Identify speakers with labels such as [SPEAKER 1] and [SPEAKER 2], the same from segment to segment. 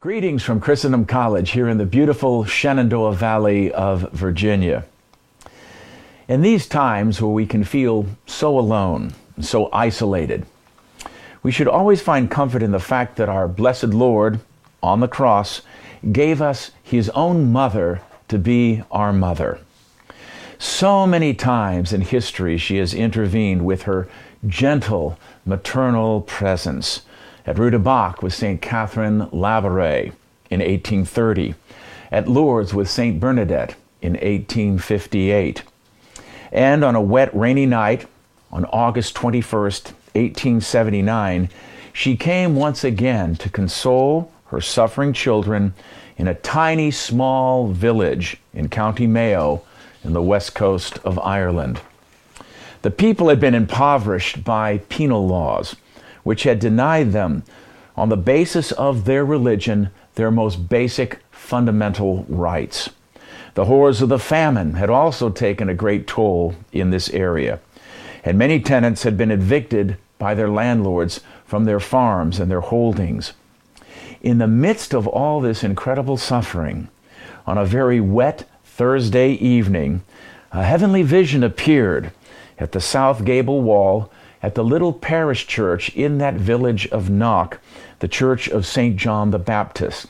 [SPEAKER 1] Greetings from Christendom College here in the beautiful Shenandoah Valley of Virginia. In these times where we can feel so alone, so isolated, we should always find comfort in the fact that our blessed Lord on the cross gave us his own mother to be our mother. So many times in history she has intervened with her gentle maternal presence at Bac with St. Catherine Labouré in 1830, at Lourdes with St. Bernadette in 1858. And on a wet, rainy night on August 21st, 1879, she came once again to console her suffering children in a tiny, small village in County Mayo in the west coast of Ireland. The people had been impoverished by penal laws which had denied them, on the basis of their religion, their most basic fundamental rights. The horrors of the famine had also taken a great toll in this area, and many tenants had been evicted by their landlords from their farms and their holdings. In the midst of all this incredible suffering, on a very wet Thursday evening, a heavenly vision appeared at the south gable wall at the little parish church in that village of Knock, the church of St. John the Baptist.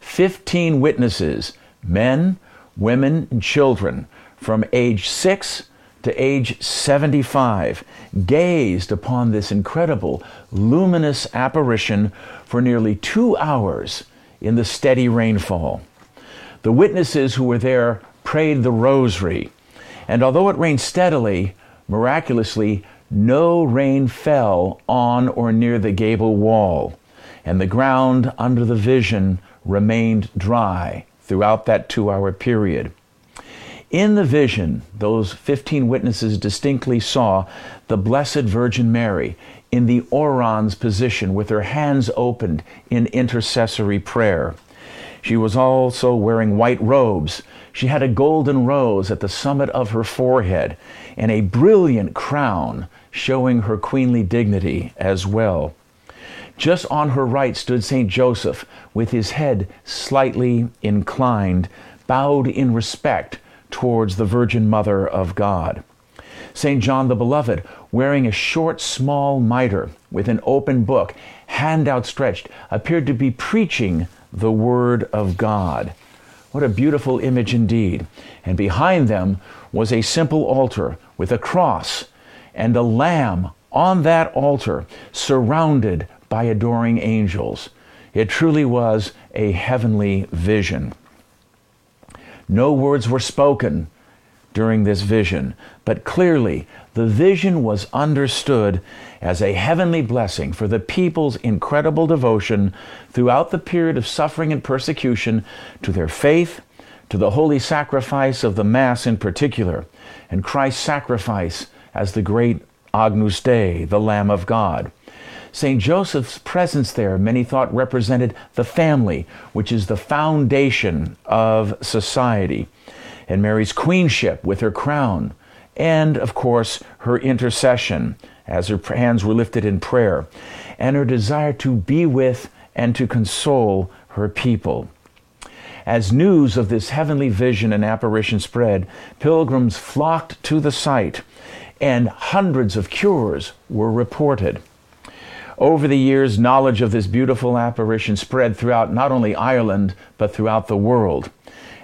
[SPEAKER 1] Fifteen witnesses, men, women, and children, from age 6 to age 75, gazed upon this incredible, luminous apparition for nearly two hours in the steady rainfall. The witnesses who were there prayed the rosary, and although it rained steadily, miraculously, no rain fell on or near the gable wall, and the ground under the vision remained dry throughout that two hour period. In the vision, those 15 witnesses distinctly saw the Blessed Virgin Mary in the orans position with her hands opened in intercessory prayer. She was also wearing white robes. She had a golden rose at the summit of her forehead and a brilliant crown showing her queenly dignity as well. Just on her right stood St. Joseph with his head slightly inclined, bowed in respect towards the Virgin Mother of God. St. John the Beloved, wearing a short, small mitre with an open book, hand outstretched, appeared to be preaching the Word of God. What a beautiful image indeed. And behind them was a simple altar with a cross and a lamb on that altar, surrounded by adoring angels. It truly was a heavenly vision. No words were spoken during this vision, but clearly the vision was understood as a heavenly blessing for the people's incredible devotion throughout the period of suffering and persecution to their faith, to the holy sacrifice of the Mass in particular, and Christ's sacrifice as the great Agnus Dei, the Lamb of God. St. Joseph's presence there, many thought represented the family, which is the foundation of society and Mary's queenship with her crown, and of course her intercession as her hands were lifted in prayer, and her desire to be with and to console her people. As news of this heavenly vision and apparition spread, pilgrims flocked to the site, and hundreds of cures were reported. Over the years, knowledge of this beautiful apparition spread throughout not only Ireland, but throughout the world.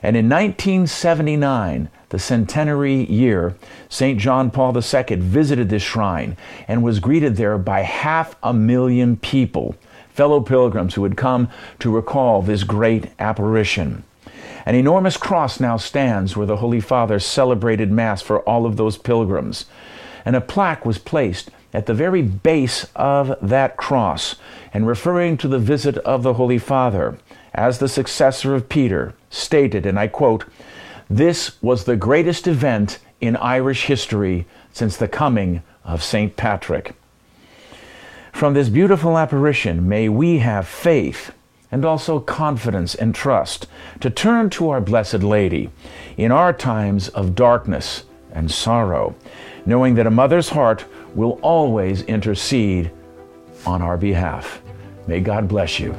[SPEAKER 1] And in 1979, the centenary year, St. John Paul II visited this shrine and was greeted there by half a million people, fellow pilgrims who had come to recall this great apparition. An enormous cross now stands where the Holy Father celebrated Mass for all of those pilgrims. And a plaque was placed at the very base of that cross and referring to the visit of the Holy Father as the successor of Peter, stated, and I quote, This was the greatest event in Irish history since the coming of St. Patrick. From this beautiful apparition, may we have faith and also confidence and trust to turn to our Blessed Lady in our times of darkness and sorrow, knowing that a mother's heart will always intercede on our behalf. May God bless you.